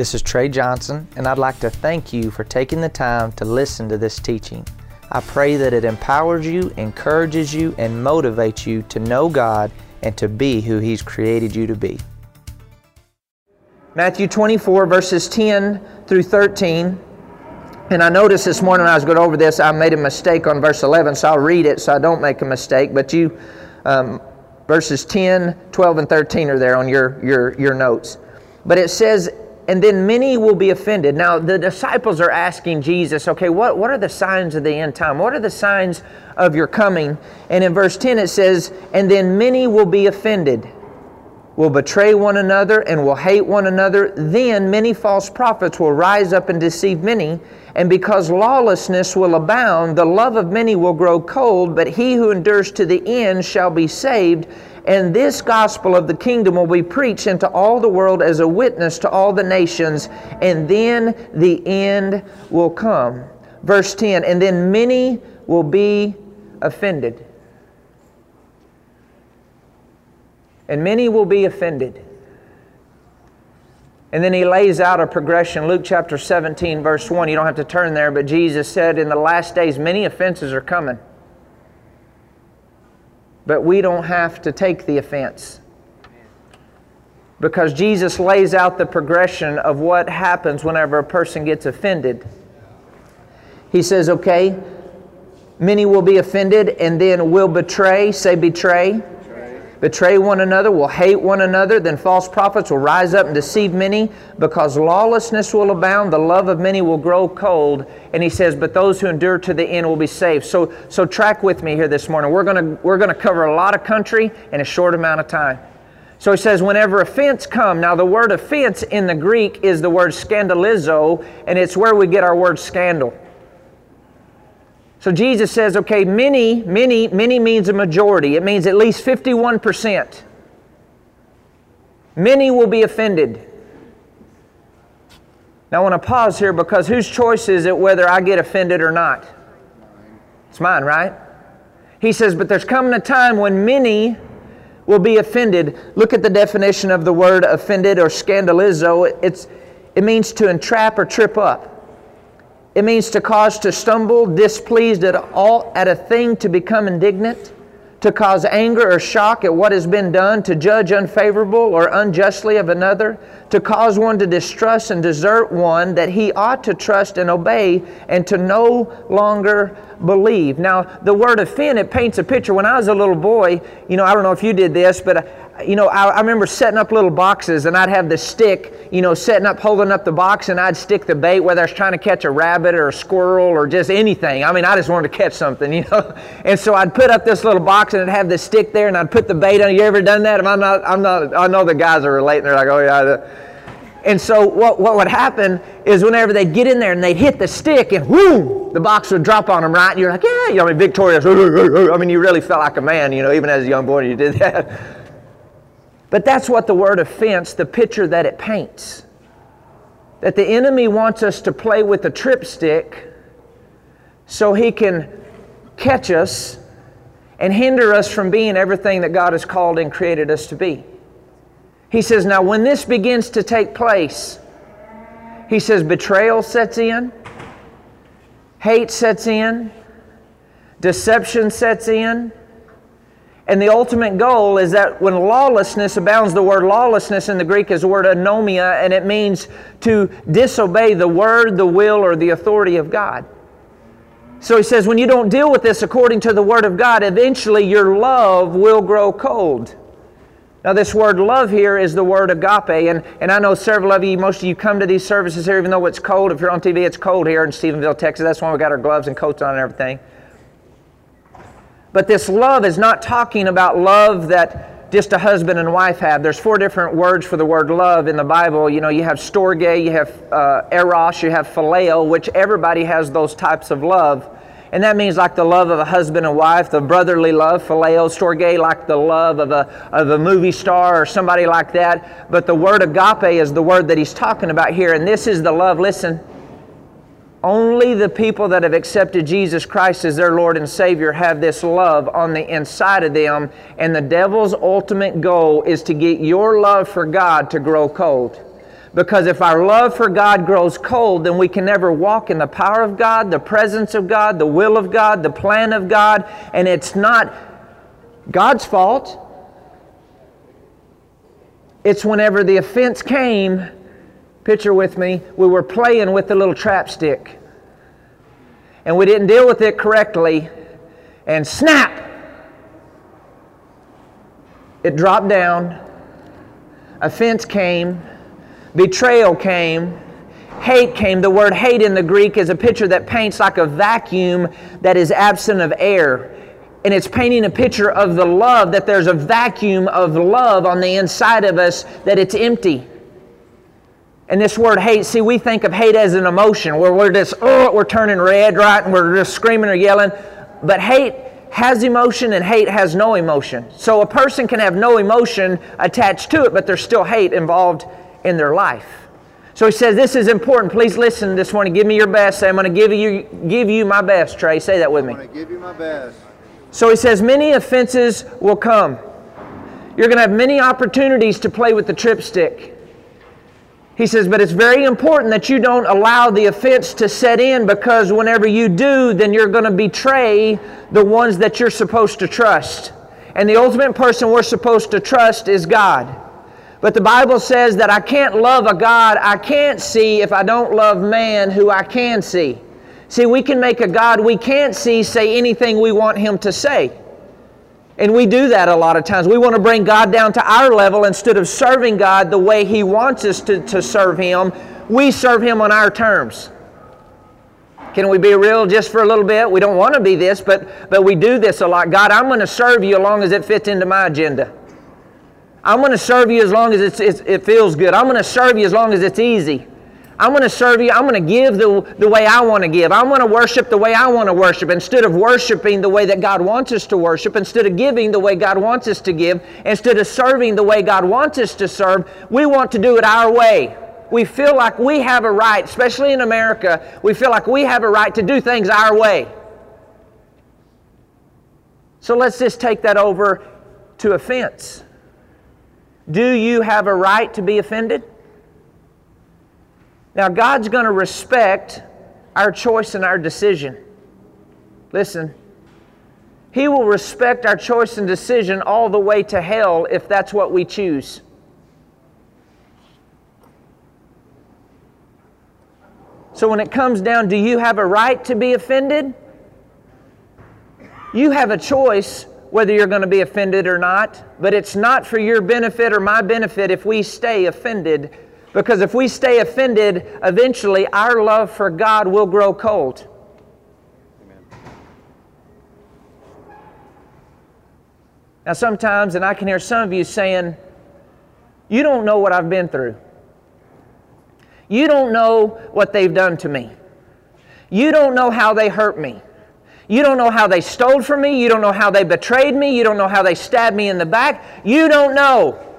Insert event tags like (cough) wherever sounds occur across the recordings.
This is Trey Johnson, and I'd like to thank you for taking the time to listen to this teaching. I pray that it empowers you, encourages you, and motivates you to know God and to be who He's created you to be. Matthew 24, verses 10 through 13. And I noticed this morning when I was going over this, I made a mistake on verse 11, so I'll read it so I don't make a mistake. But you, um, verses 10, 12, and 13 are there on your, your, your notes. But it says, and then many will be offended. Now, the disciples are asking Jesus, okay, what, what are the signs of the end time? What are the signs of your coming? And in verse 10 it says, and then many will be offended, will betray one another, and will hate one another. Then many false prophets will rise up and deceive many. And because lawlessness will abound, the love of many will grow cold, but he who endures to the end shall be saved. And this gospel of the kingdom will be preached into all the world as a witness to all the nations, and then the end will come. Verse 10 And then many will be offended. And many will be offended. And then he lays out a progression. Luke chapter 17, verse 1. You don't have to turn there, but Jesus said, In the last days, many offenses are coming. But we don't have to take the offense. Because Jesus lays out the progression of what happens whenever a person gets offended. He says, okay, many will be offended and then will betray, say betray betray one another, will hate one another, then false prophets will rise up and deceive many. Because lawlessness will abound, the love of many will grow cold. And he says, But those who endure to the end will be saved. So, so track with me here this morning. We're going to we're gonna cover a lot of country in a short amount of time. So he says, whenever offense come, now the word offense in the Greek is the word scandalizo, and it's where we get our word scandal. So Jesus says, okay, many, many, many means a majority. It means at least 51%. Many will be offended. Now I want to pause here because whose choice is it whether I get offended or not? It's mine, right? He says, but there's coming a time when many will be offended. Look at the definition of the word offended or scandalizo. It's, it means to entrap or trip up. It means to cause to stumble, displeased at all at a thing, to become indignant, to cause anger or shock at what has been done, to judge unfavorable or unjustly of another, to cause one to distrust and desert one that he ought to trust and obey, and to no longer believe. Now, the word offend, it paints a picture. When I was a little boy, you know, I don't know if you did this, but you know, I, I, remember setting up little boxes and I'd have the stick, you know, setting up, holding up the box and I'd stick the bait, whether I was trying to catch a rabbit or a squirrel or just anything. I mean, I just wanted to catch something, (laughs) you know. And so I'd put up this little box and I'd have the stick there and I'd put the bait on. You ever done that? I'm not, I'm not, I know the guys are relating. They're like, oh yeah. And so what, what would happen is whenever they'd get in there and they'd hit the stick and whoo, the box would drop on them, right? And you're like, yeah, you know, I mean, victorious. (laughs) I mean, you really felt like a man, you know, even as a young boy, you did that. But that's what the word offense, the picture that it paints. That the enemy wants us to play with the tripstick so he can catch us and hinder us from being everything that God has called and created us to be. He says, Now, when this begins to take place, he says, betrayal sets in, hate sets in, deception sets in, and the ultimate goal is that when lawlessness abounds, the word lawlessness in the Greek is the word anomia, and it means to disobey the word, the will, or the authority of God. So he says, when you don't deal with this according to the word of God, eventually your love will grow cold. Now, this word love here is the word agape, and, and I know several of you, most of you come to these services here, even though it's cold. If you're on TV, it's cold here in Stephenville, Texas. That's why we got our gloves and coats on and everything. But this love is not talking about love that just a husband and wife have. There's four different words for the word love in the Bible. You know, you have storge, you have uh, eros, you have phileo, which everybody has those types of love. And that means like the love of a husband and wife, the brotherly love, phileo, storge, like the love of a, of a movie star or somebody like that. But the word agape is the word that he's talking about here. And this is the love, listen, only the people that have accepted Jesus Christ as their Lord and Savior have this love on the inside of them. And the devil's ultimate goal is to get your love for God to grow cold. Because if our love for God grows cold, then we can never walk in the power of God, the presence of God, the will of God, the plan of God, and it's not God's fault. It's whenever the offense came, picture with me, we were playing with the little trap stick. And we didn't deal with it correctly, and snap! It dropped down, offense came, betrayal came, hate came. The word hate in the Greek is a picture that paints like a vacuum that is absent of air. And it's painting a picture of the love, that there's a vacuum of love on the inside of us, that it's empty. And this word hate, see, we think of hate as an emotion where we're just, oh, we're turning red, right? And we're just screaming or yelling. But hate has emotion and hate has no emotion. So a person can have no emotion attached to it, but there's still hate involved in their life. So he says, This is important. Please listen this morning. Give me your best. Say, I'm going to give you, give you my best, Trey. Say that with me. I'm going to give you my best. So he says, Many offenses will come. You're going to have many opportunities to play with the tripstick. He says, but it's very important that you don't allow the offense to set in because whenever you do, then you're going to betray the ones that you're supposed to trust. And the ultimate person we're supposed to trust is God. But the Bible says that I can't love a God I can't see if I don't love man who I can see. See, we can make a God we can't see say anything we want him to say. And we do that a lot of times. We want to bring God down to our level instead of serving God the way He wants us to, to serve Him. We serve Him on our terms. Can we be real just for a little bit? We don't want to be this, but, but we do this a lot. God, I'm going to serve you as long as it fits into my agenda. I'm going to serve you as long as it's, it's, it feels good. I'm going to serve you as long as it's easy. I'm going to serve you. I'm going to give the, the way I want to give. I'm going to worship the way I want to worship. Instead of worshiping the way that God wants us to worship, instead of giving the way God wants us to give, instead of serving the way God wants us to serve, we want to do it our way. We feel like we have a right, especially in America, we feel like we have a right to do things our way. So let's just take that over to offense. Do you have a right to be offended? Now, God's going to respect our choice and our decision. Listen, He will respect our choice and decision all the way to hell if that's what we choose. So, when it comes down, do you have a right to be offended? You have a choice whether you're going to be offended or not, but it's not for your benefit or my benefit if we stay offended because if we stay offended, eventually our love for God will grow cold. Now, sometimes, and I can hear some of you saying, You don't know what I've been through. You don't know what they've done to me. You don't know how they hurt me. You don't know how they stole from me. You don't know how they betrayed me. You don't know how they stabbed me in the back. You don't know.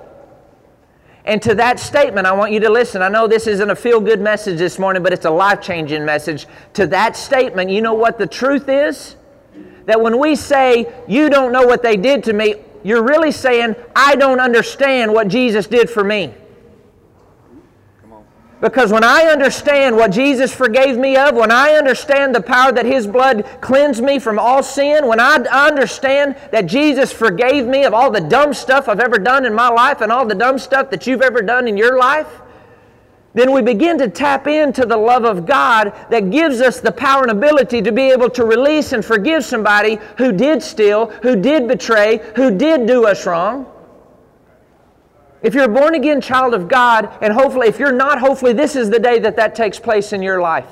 And to that statement, I want you to listen. I know this isn't a feel good message this morning, but it's a life changing message. To that statement, you know what the truth is? That when we say, You don't know what they did to me, you're really saying, I don't understand what Jesus did for me. Because when I understand what Jesus forgave me of, when I understand the power that His blood cleansed me from all sin, when I understand that Jesus forgave me of all the dumb stuff I've ever done in my life and all the dumb stuff that you've ever done in your life, then we begin to tap into the love of God that gives us the power and ability to be able to release and forgive somebody who did steal, who did betray, who did do us wrong. If you're a born again child of God, and hopefully, if you're not, hopefully, this is the day that that takes place in your life.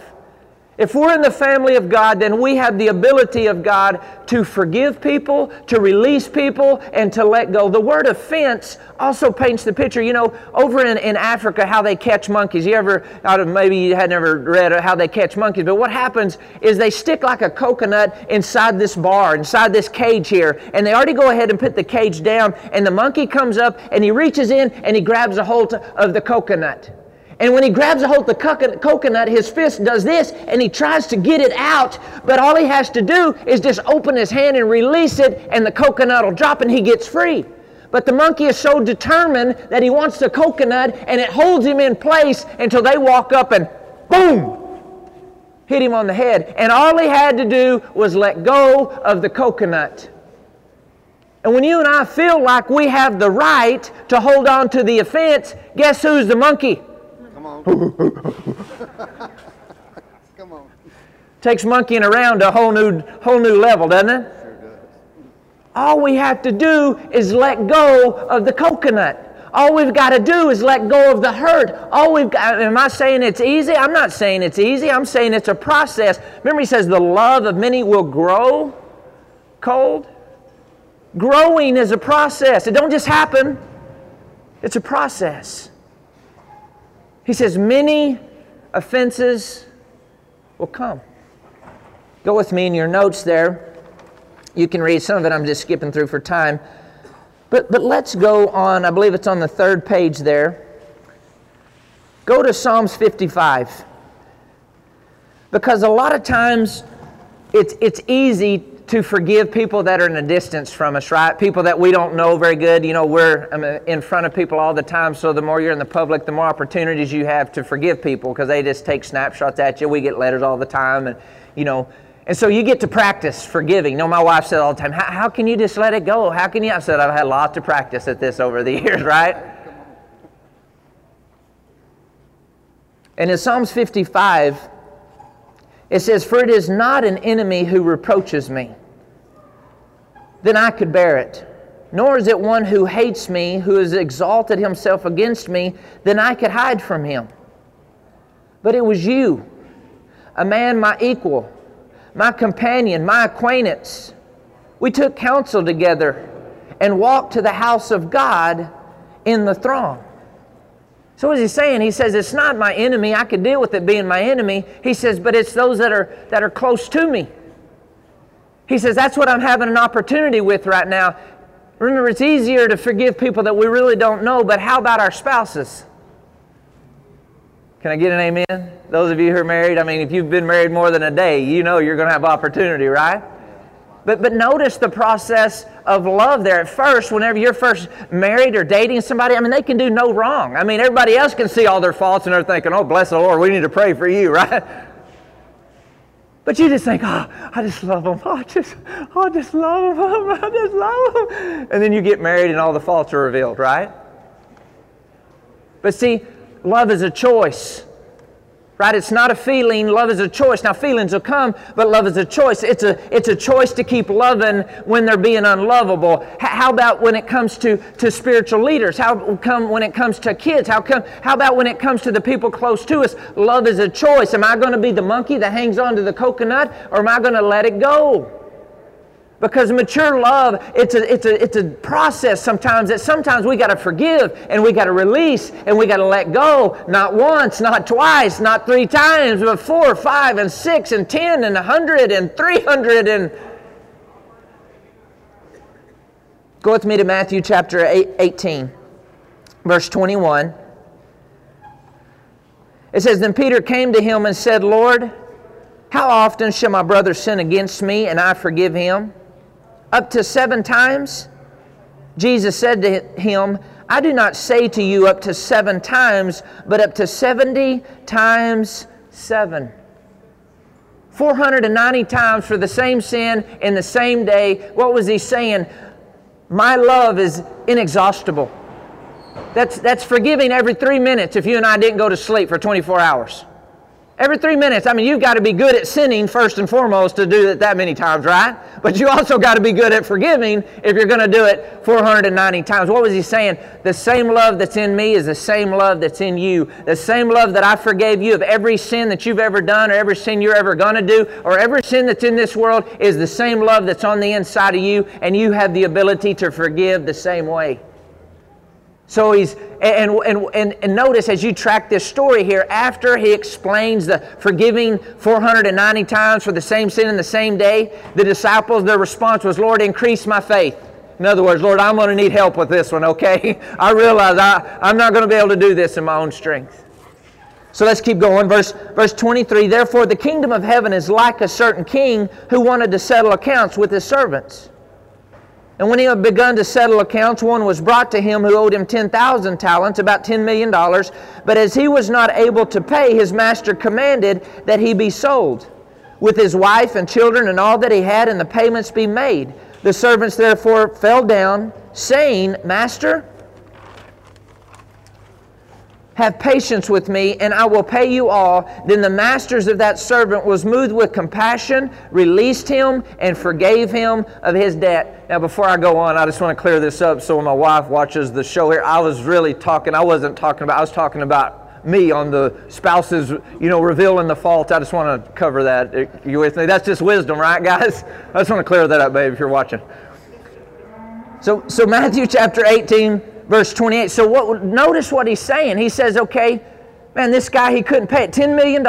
If we're in the family of God, then we have the ability of God to forgive people, to release people, and to let go. The word offense also paints the picture. You know, over in, in Africa, how they catch monkeys. You ever, out of maybe you had never read how they catch monkeys, but what happens is they stick like a coconut inside this bar, inside this cage here, and they already go ahead and put the cage down, and the monkey comes up and he reaches in and he grabs a hold of the coconut. And when he grabs a hold of the coconut, his fist does this and he tries to get it out. But all he has to do is just open his hand and release it, and the coconut will drop and he gets free. But the monkey is so determined that he wants the coconut and it holds him in place until they walk up and boom, hit him on the head. And all he had to do was let go of the coconut. And when you and I feel like we have the right to hold on to the offense, guess who's the monkey? Come on. (laughs) Come on. Takes monkeying around to a whole new, whole new level, doesn't it? Sure does. All we have to do is let go of the coconut. All we've got to do is let go of the hurt. All we've got, am I saying it's easy? I'm not saying it's easy. I'm saying it's a process. Remember, he says the love of many will grow cold. Growing is a process. It don't just happen. It's a process. He says many offenses will come. Go with me in your notes there. You can read some of it, I'm just skipping through for time. But, but let's go on, I believe it's on the third page there. Go to Psalms 55. Because a lot of times it's, it's easy to forgive people that are in a distance from us, right? People that we don't know very good. You know, we're um, in front of people all the time, so the more you're in the public, the more opportunities you have to forgive people because they just take snapshots at you. We get letters all the time, and, you know, and so you get to practice forgiving. You know, my wife said all the time, how, how can you just let it go? How can you? I said, I've had lots of practice at this over the (laughs) years, right? And in Psalms 55, it says, For it is not an enemy who reproaches me, then I could bear it. Nor is it one who hates me, who has exalted himself against me, then I could hide from him. But it was you, a man my equal my companion, my acquaintance. We took counsel together and walked to the house of God in the throng. So what is he saying? He says, it's not my enemy. I could deal with it being my enemy. He says, but it's those that are, that are close to me. He says, that's what I'm having an opportunity with right now. Remember, it's easier to forgive people that we really don't know, but how about our spouses? Can I get an amen? Those of you who are married, I mean, if you've been married more than a day, you know you're going to have opportunity, right? But, but notice the process of love there. At first, whenever you're first married or dating somebody, I mean, they can do no wrong. I mean, everybody else can see all their faults and they're thinking, oh, bless the Lord, we need to pray for you, (laughs) right? But you just think, oh, I just love them. I just, I just love them. (laughs) I just love them. And then you get married and all the faults are revealed, right? But see, love is a choice. Right? It's not a feeling. Love is a choice. Now, feelings will come, but love is a choice. It's a, it's a choice to keep loving when they're being unlovable. how about when it comes to, to spiritual leaders? How come when it comes to kids? How, come, how about when it comes to the people close to us? Love is a choice. Am I going to be the monkey that hangs on to the coconut, or am I going to let it go? Because mature love, it's a, it's a, it's a process sometimes that sometimes we got to forgive and we got to release and we got to let go. Not once, not twice, not three times, but four, five, and six, and ten, and a hundred, and three hundred, and. Go with me to Matthew chapter 18, verse 21. It says, Then Peter came to him and said, Lord, how often shall my brother sin against me and I forgive him? Up to seven times? Jesus said to him, I do not say to you up to seven times, but up to 70 times seven. 490 times for the same sin in the same day. What was he saying? My love is inexhaustible. That's, that's forgiving every three minutes if you and I didn't go to sleep for 24 hours. Every three minutes. I mean, you've got to be good at sinning first and foremost to do it that many times, right? But you also got to be good at forgiving if you're going to do it 490 times. What was he saying? The same love that's in me is the same love that's in you. The same love that I forgave you of every sin that you've ever done or every sin you're ever going to do or every sin that's in this world is the same love that's on the inside of you, and you have the ability to forgive the same way. So he's, and, and, and, and, notice as you track this story here, after he explains the forgiving 490 times for the same sin in the same day, the disciples, their response was, Lord, increase my faith. In other words, Lord, I'm going to need help with this one, okay? (laughs) I realize I, I'm not going to be able to do this in my own strength. So let's keep going. Verse, verse 23 Therefore, the kingdom of heaven is like a certain king who wanted to settle accounts with his servants. And when he had begun to settle accounts, one was brought to him who owed him 10,000 talents, about $10 million. But as he was not able to pay, his master commanded that he be sold, with his wife and children and all that he had, and the payments be made. The servants therefore fell down, saying, Master, have patience with me, and I will pay you all. Then the masters of that servant was moved with compassion, released him, and forgave him of his debt. Now, before I go on, I just want to clear this up so when my wife watches the show here, I was really talking, I wasn't talking about, I was talking about me on the spouses, you know, revealing the fault. I just want to cover that. You with me? That's just wisdom, right, guys? I just want to clear that up, babe, if you're watching. So, so Matthew chapter 18, verse 28. So what, notice what he's saying. He says, okay, man, this guy, he couldn't pay it. $10 million.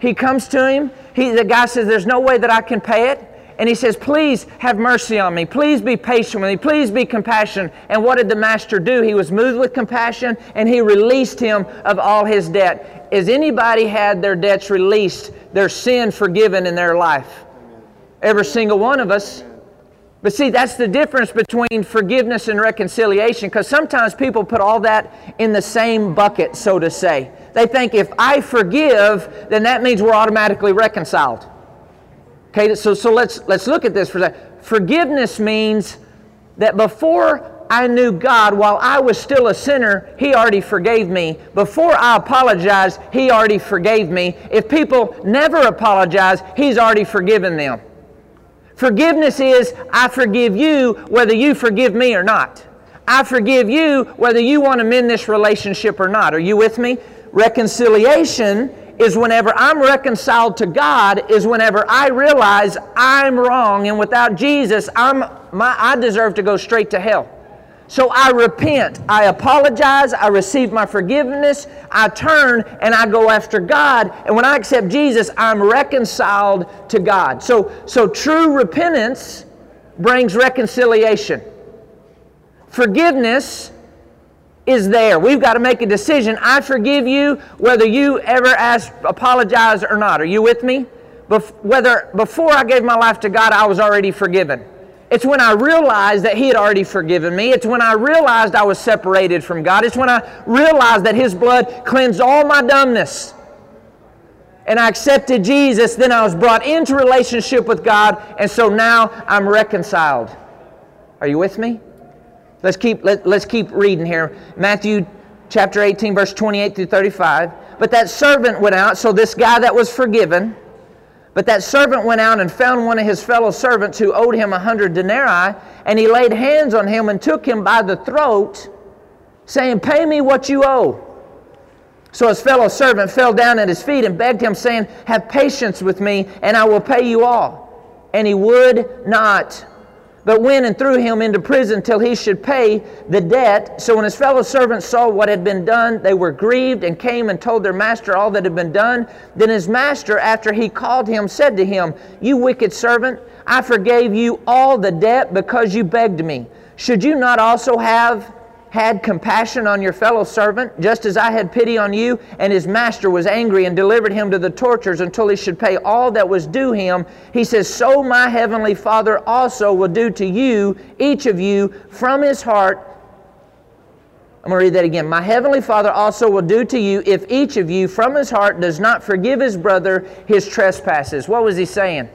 He comes to him. He, the guy says, there's no way that I can pay it. And he says, please have mercy on me. Please be patient with me. Please be compassionate. And what did the master do? He was moved with compassion and he released him of all his debt. Has anybody had their debts released, their sin forgiven in their life? Every single one of us. But see, that's the difference between forgiveness and reconciliation because sometimes people put all that in the same bucket, so to say. They think if I forgive, then that means we're automatically reconciled. Okay, so, so let's, let's look at this for a second. Forgiveness means that before I knew God, while I was still a sinner, He already forgave me. Before I apologized, He already forgave me. If people never apologize, He's already forgiven them. Forgiveness is, I forgive you whether you forgive me or not. I forgive you whether you want to mend this relationship or not. Are you with me? Reconciliation is whenever I'm reconciled to God, is whenever I realize I'm wrong and without Jesus, I'm, my, I deserve to go straight to hell. So I repent, I apologize, I receive my forgiveness, I turn and I go after God. And when I accept Jesus, I'm reconciled to God. So, so true repentance brings reconciliation. Forgiveness is there. We've got to make a decision. I forgive you whether you ever ask, apologize or not. Are you with me? Bef- whether before I gave my life to God, I was already forgiven. It's when I realized that He had already forgiven me. It's when I realized I was separated from God. It's when I realized that His blood cleansed all my dumbness. And I accepted Jesus, then I was brought into relationship with God, and so now I'm reconciled. Are you with me? Let's keep, let, let's keep reading here. Matthew chapter 18, verse 28 through 35. But that servant went out, so this guy that was forgiven, but that servant went out and found one of his fellow servants who owed him a hundred denarii, and he laid hands on him and took him by the throat, saying, Pay me what you owe. So his fellow servant fell down at his feet and begged him, saying, Have patience with me, and I will pay you all. And he would not but went and threw him into prison till he should pay the debt. So when his fellow servants saw what had been done, they were grieved and came and told their master all that had been done. Then his master, after he called him, said to him, You wicked servant, I forgave you all the debt because you begged me. Should you not also have had compassion on your fellow servant, just as I had pity on you. And his master was angry and delivered him to the tortures until he should pay all that was due him. He says, So my heavenly Father also will do to you, each of you, from his heart. I'm going to read that again. My heavenly Father also will do to you if each of you from his heart does not forgive his brother his trespasses. What was he saying?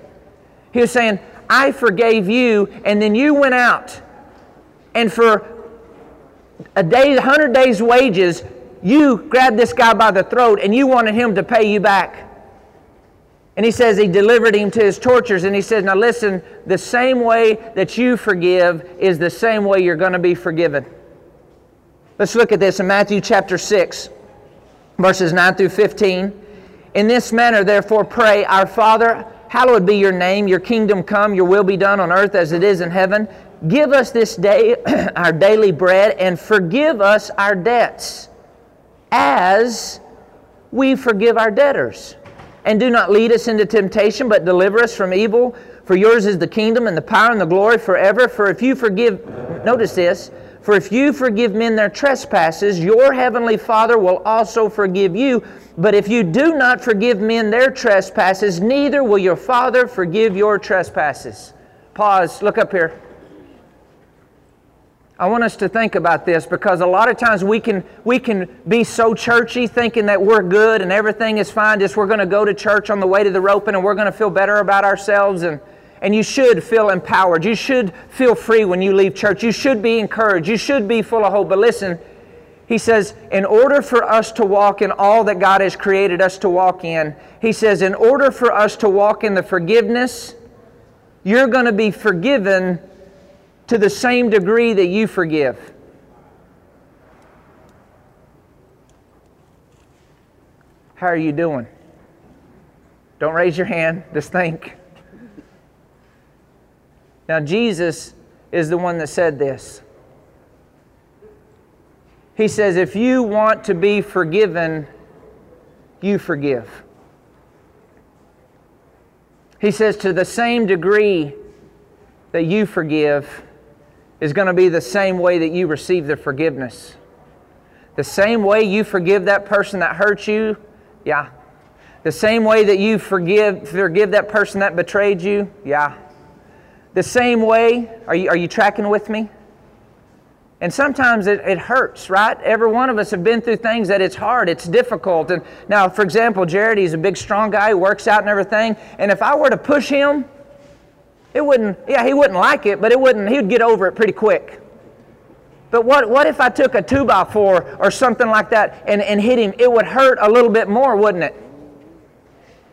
He was saying, I forgave you, and then you went out. And for a day, 100 days' wages, you grabbed this guy by the throat and you wanted him to pay you back. And he says he delivered him to his tortures. And he says, Now listen, the same way that you forgive is the same way you're going to be forgiven. Let's look at this in Matthew chapter 6, verses 9 through 15. In this manner, therefore, pray, Our Father, hallowed be your name, your kingdom come, your will be done on earth as it is in heaven. Give us this day (clears throat) our daily bread and forgive us our debts as we forgive our debtors. And do not lead us into temptation, but deliver us from evil. For yours is the kingdom and the power and the glory forever. For if you forgive, notice this, for if you forgive men their trespasses, your heavenly Father will also forgive you. But if you do not forgive men their trespasses, neither will your Father forgive your trespasses. Pause, look up here. I want us to think about this because a lot of times we can, we can be so churchy thinking that we're good and everything is fine. Just we're going to go to church on the way to the roping and we're going to feel better about ourselves. And, and you should feel empowered. You should feel free when you leave church. You should be encouraged. You should be full of hope. But listen, he says, in order for us to walk in all that God has created us to walk in, he says, in order for us to walk in the forgiveness, you're going to be forgiven to the same degree that you forgive. How are you doing? Don't raise your hand, just think. Now, Jesus is the one that said this. He says, if you want to be forgiven, you forgive. He says, to the same degree that you forgive, is going to be the same way that you receive the forgiveness. The same way you forgive that person that hurt you, yeah. The same way that you forgive, forgive that person that betrayed you, yeah. The same way, are you, are you tracking with me? And sometimes it, it hurts, right? Every one of us have been through things that it's hard, it's difficult. And now, for example, Jared, he's a big, strong guy works out and everything. And if I were to push him, it wouldn't, yeah, he wouldn't like it, but it wouldn't, he would get over it pretty quick. But what, what if I took a two by four or something like that and, and hit him? It would hurt a little bit more, wouldn't it?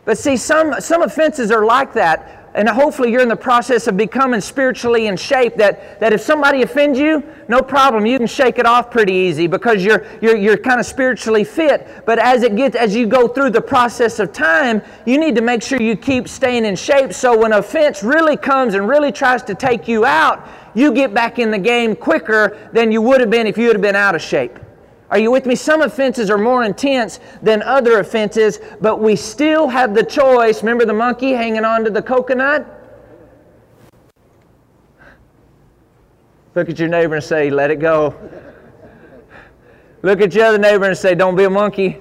But see, some, some offenses are like that and hopefully you're in the process of becoming spiritually in shape that, that if somebody offends you no problem. You can shake it off pretty easy because you're, you're, you're kind of spiritually fit. But as it gets as you go through the process of time you need to make sure you keep staying in shape. So when offense really comes and really tries to take you out you get back in the game quicker than you would have been if you had been out of shape are you with me? Some offenses are more intense than other offenses, but we still have the choice. Remember the monkey hanging on to the coconut? Look at your neighbor and say, let it go. Look at your other neighbor and say, don't be a monkey.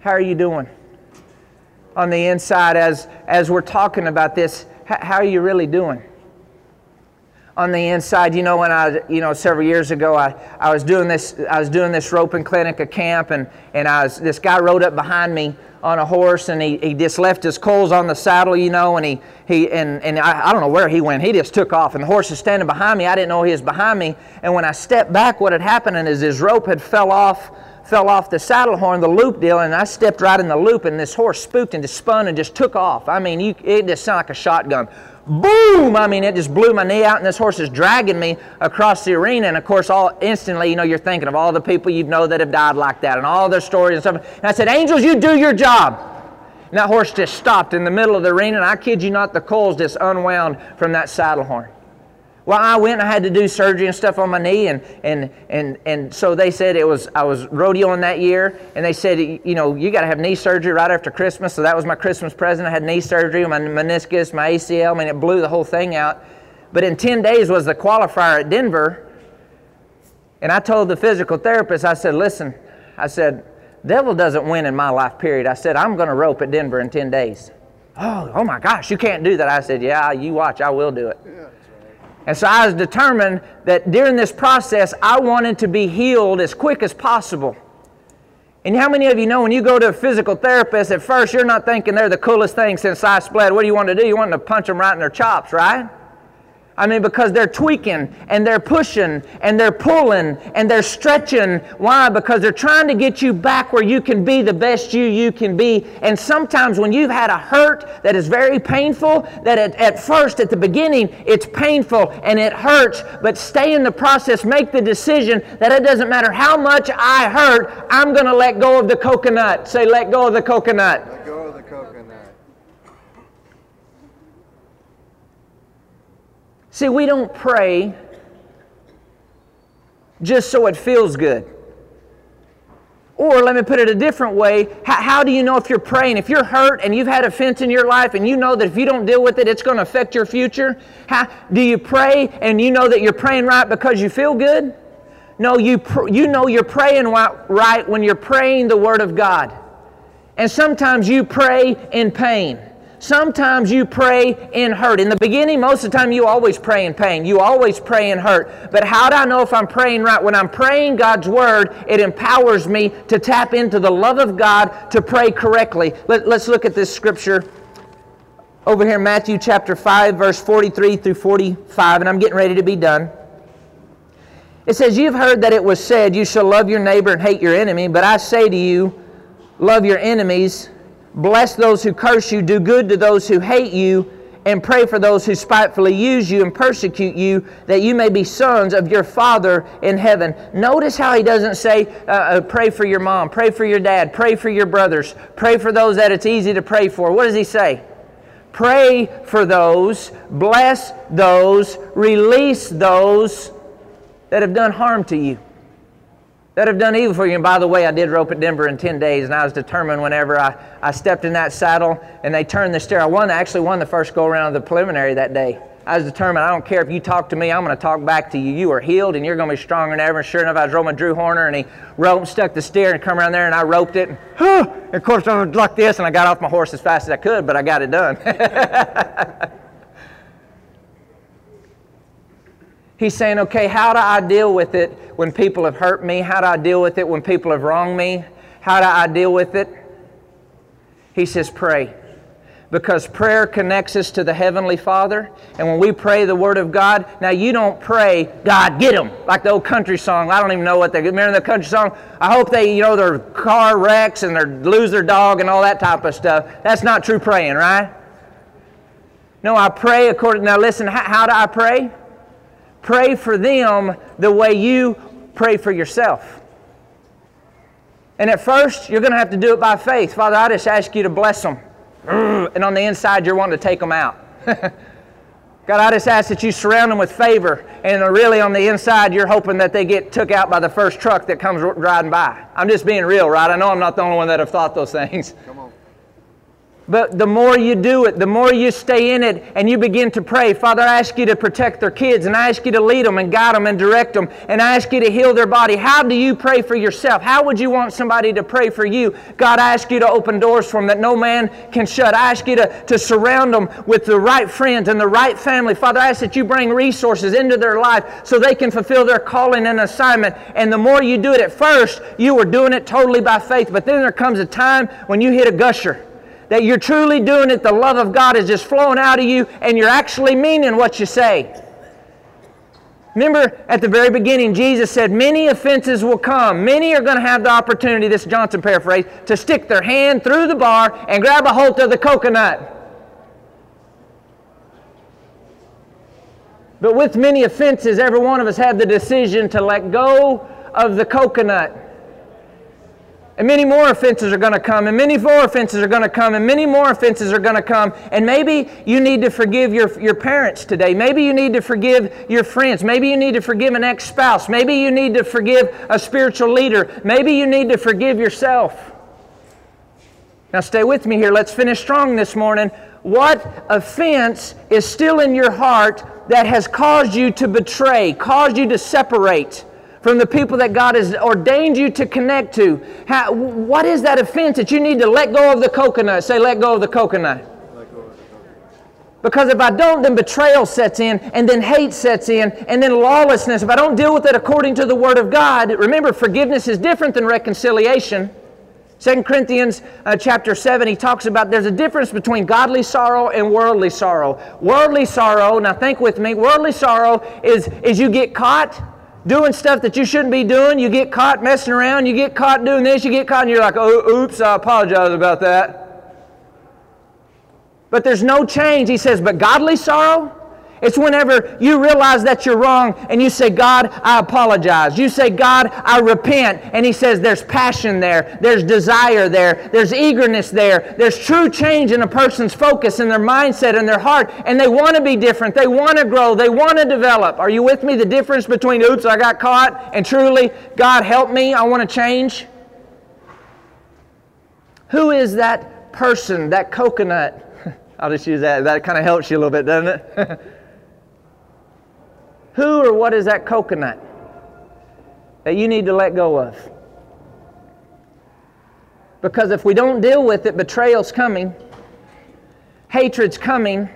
How are you doing on the inside as, as we're talking about this? How are you really doing? On the inside. You know, when I, you know, several years ago, I, I was doing this, I was doing this roping clinic at camp, and, and I was, this guy rode up behind me on a horse, and he, he just left his coils on the saddle, you know, and he, he and, and I, I don't know where he went. He just took off, and the horse is standing behind me. I didn't know he was behind me, and when I stepped back, what had happened is his rope had fell off fell off the saddle horn, the loop deal, and I stepped right in the loop, and this horse spooked and just spun and just took off. I mean, you, it just sounded like a shotgun boom! I mean, it just blew my knee out, and this horse is dragging me across the arena. And of course, all instantly, you know, you're thinking of all the people you know that have died like that, and all their stories and stuff. And I said, "Angels, you do your job." And that horse just stopped in the middle of the arena, and I kid you not, the coils just unwound from that saddle horn. Well, I went I had to do surgery and stuff on my knee, and, and, and, and so they said it was, I was rodeoing that year, and they said, you know, you got to have knee surgery right after Christmas. So that was my Christmas present. I had knee surgery, my meniscus, my ACL. I mean, it blew the whole thing out. But in 10 days was the qualifier at Denver, and I told the physical therapist, I said, listen, I said, devil doesn't win in my life, period. I said, I'm going to rope at Denver in 10 days. Oh, oh my gosh, you can't do that. I said, yeah, you watch, I will do it. Yeah. And so I was determined that during this process, I wanted to be healed as quick as possible. And how many of you know when you go to a physical therapist, at first you're not thinking they're the coolest thing since sliced bread. What do you want to do? You want to punch them right in their chops, right? I mean, because they're tweaking and they're pushing and they're pulling and they're stretching. Why? Because they're trying to get you back where you can be the best you you can be. And sometimes when you've had a hurt that is very painful, that at, at first, at the beginning, it's painful and it hurts, but stay in the process. Make the decision that it doesn't matter how much I hurt, I'm going to let go of the coconut. Say, let go of the coconut. See, we don't pray just so it feels good. Or let me put it a different way how, how, do you know if you're praying? If you're hurt and you've had offense in your life and you know that if you don't deal with it, it's going to affect your future, how, do you pray and you know that you're praying right because you feel good? No, you, pr- you know you're praying right when you're praying the Word of God. And sometimes you pray in pain. Sometimes you pray in hurt. In the beginning, most of the time, you always pray in pain. You always pray in hurt. But how do I know if I'm praying right? When I'm praying God's Word, it empowers me to tap into the love of God to pray correctly. Let, us look at this scripture over here, Matthew chapter 5, verse 43 through 45, and I'm getting ready to be done. It says, You've heard that it was said, You shall love your neighbor and hate your enemy, but I say to you, love your enemies Bless those who curse you, do good to those who hate you, and pray for those who spitefully use you and persecute you, that you may be sons of your Father in heaven. Notice how he doesn't say, uh, uh, pray for your mom, pray for your dad, pray for your brothers, pray for those that it's easy to pray for. What does he say? Pray for those, bless those, release those that have done harm to you that have done evil for you. And by the way, I did rope at Denver in 10 days, and I was determined whenever I, I stepped in that saddle and they turned the steer. I won, actually won the first go around of the preliminary that day. I was determined, I don't care if you talk to me, I'm going to talk back to you. You are healed and you're going to be stronger than ever. And sure enough, I was rolling Drew Horner and he roped, stuck the steer and come around there and I roped it. And, (sighs) and of course, I was like this and I got off my horse as fast as I could, but I got it done. (laughs) He's saying, okay, how do I deal with it when people have hurt me? How do I deal with it when people have wronged me? How do I deal with it? He says, pray. Because prayer connects us to the Heavenly Father. And when we pray the Word of God, now you don't pray, God, get them, like the old country song. I don't even know what they remember the country song. I hope they, you know, their car wrecks and they lose their dog and all that type of stuff. That's not true praying, right? No, I pray according. Now listen, how, how do I pray? Pray for them the way you pray for yourself. And at first, you're going to have to do it by faith. Father, I just ask you to bless them. And on the inside, you're wanting to take them out. (laughs) God, I just ask that you surround them with favor. And really, on the inside, you're hoping that they get took out by the first truck that comes riding by. I'm just being real, right? I know I'm not the only one that have thought those things. But the more you do it, the more you stay in it and you begin to pray, Father, I ask you to protect their kids and I ask you to lead them and guide them and direct them and I ask you to heal their body. How do you pray for yourself? How would you want somebody to pray for you? God, I ask you to open doors for them that no man can shut. I ask you to, to surround them with the right friends and the right family. Father, I ask that you bring resources into their life so they can fulfill their calling and assignment. And the more you do it at first, you are doing it totally by faith. But then there comes a time when you hit a gusher that you're truly doing it, the love of God is just flowing out of you, and you're actually meaning what you say. Remember at the very beginning, Jesus said, Many offenses will come. Many are going to have the opportunity, this Johnson paraphrase, to stick their hand through the bar and grab a hold of the coconut. But with many offenses, every one of us had the decision to let go of the coconut. And many more offenses are going to come, and many more offenses are going to come, and many more offenses are going to come. And maybe you need to forgive your, your parents today. Maybe you need to forgive your friends. Maybe you need to forgive an ex spouse. Maybe you need to forgive a spiritual leader. Maybe you need to forgive yourself. Now, stay with me here. Let's finish strong this morning. What offense is still in your heart that has caused you to betray, caused you to separate? From the people that God has ordained you to connect to. How, what is that offense that you need to let go of the coconut? Say, let go of the coconut. Because if I don't, then betrayal sets in, and then hate sets in, and then lawlessness. If I don't deal with it according to the Word of God, remember, forgiveness is different than reconciliation. 2 Corinthians uh, chapter 7, he talks about there's a difference between godly sorrow and worldly sorrow. Worldly sorrow, now think with me, worldly sorrow is, is you get caught, doing stuff that you shouldn't be doing. You get caught messing around. You get caught doing this. You get caught, and you're like, oh, oops, I apologize about that. But there's no change. He says, but godly sorrow, it's whenever you realize that you're wrong and you say, God, I apologize. You say, God, I repent. And He says, there's passion there, there's desire there, there's eagerness there, there's true change in a person's focus and their mindset and their heart. And they want to be different, they want to grow, they want to develop. Are you with me? The difference between, oops, I got caught, and truly, God, help me, I want to change. Who is that person, that coconut? (laughs) I'll just use that. That kind of helps you a little bit, doesn't it? (laughs) Who or what is that coconut that you need to let go of? Because if we don't deal with it, betrayal's coming. hatred's coming.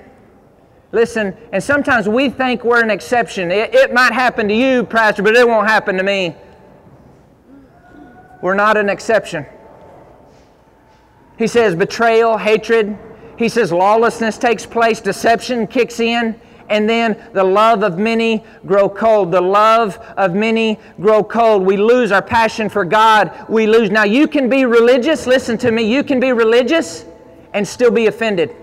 Listen, and sometimes we think we're an exception. It, it might happen to you, Pastor, but it won't happen to me. We're not an exception. He says betrayal, hatred. He says lawlessness takes place, deception kicks in, and then the love of many grow cold. The love of many grow cold. We lose our passion for God. We lose. Now, you can be religious. Listen to me. You can be religious and still be offended.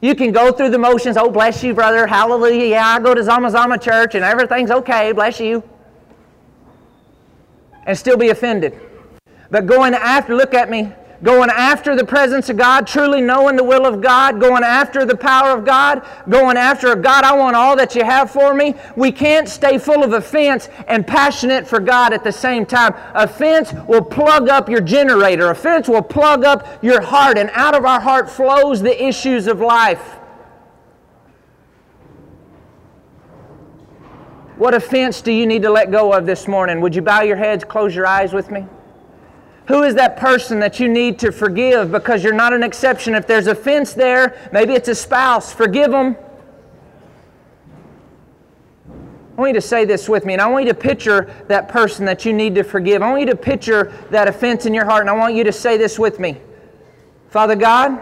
You can go through the motions. Oh, bless you, brother. Hallelujah. Yeah, I go to Zama Zama church and everything's okay. Bless you. And still be offended. But going after, look at me, going after the presence of God, truly knowing the will of God, going after the power of God, going after God, I want all that you have for me. We can't stay full of offense and passionate for God at the same time. Offense will plug up your generator, offense will plug up your heart, and out of our heart flows the issues of life. What offense do you need to let go of this morning? Would you bow your heads, close your eyes with me? Who is that person that you need to forgive because you're not an exception? If there's offense there, maybe it's a spouse, forgive them. I want you to say this with me, and I want you to picture that person that you need to forgive. I want you to picture that offense in your heart, and I want you to say this with me. Father God,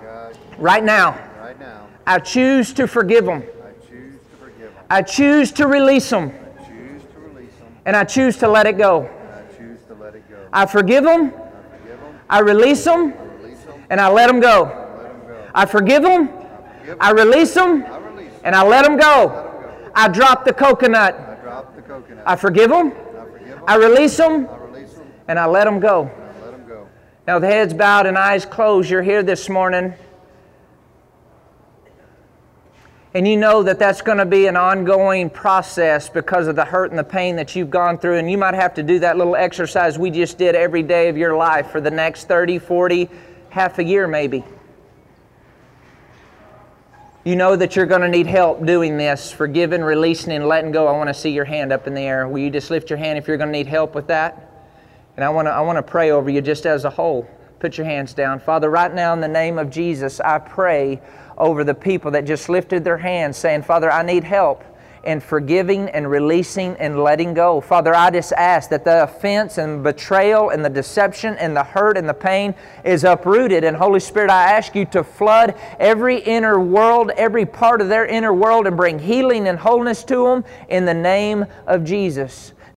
God, right now, right now, I choose to forgive. I choose to forgive them. I choose to release them, I choose to release them. and I choose to let it go. And I choose to let it go. I forgive them, I release them, and I let them go. I forgive them, I release them, and I let them go. I drop the coconut. I the forgive them, I release them, and I let them go. Now, with heads bowed and eyes closed, you're here this morning. And you know that that's going to be an ongoing process because of the hurt and the pain that you've gone through. And you might have to do that little exercise we just did every day of your life for the next 30, 40, half a year maybe. You know that you're going to need help doing this, forgiving, releasing, and letting go. I want to see your hand up in the air. Will you just lift your hand if you're going to need help with that? And I want to I want to pray over you just as a whole. Put your hands down. Father, right now in the name of Jesus, I pray over the people that just lifted their hands saying, Father, I need help in forgiving and releasing and letting go. Father, I just ask that the offense and betrayal and the deception and the hurt and the pain is uprooted. And Holy Spirit, I ask you to flood every inner world, every part of their inner world, and bring healing and wholeness to them in the name of Jesus.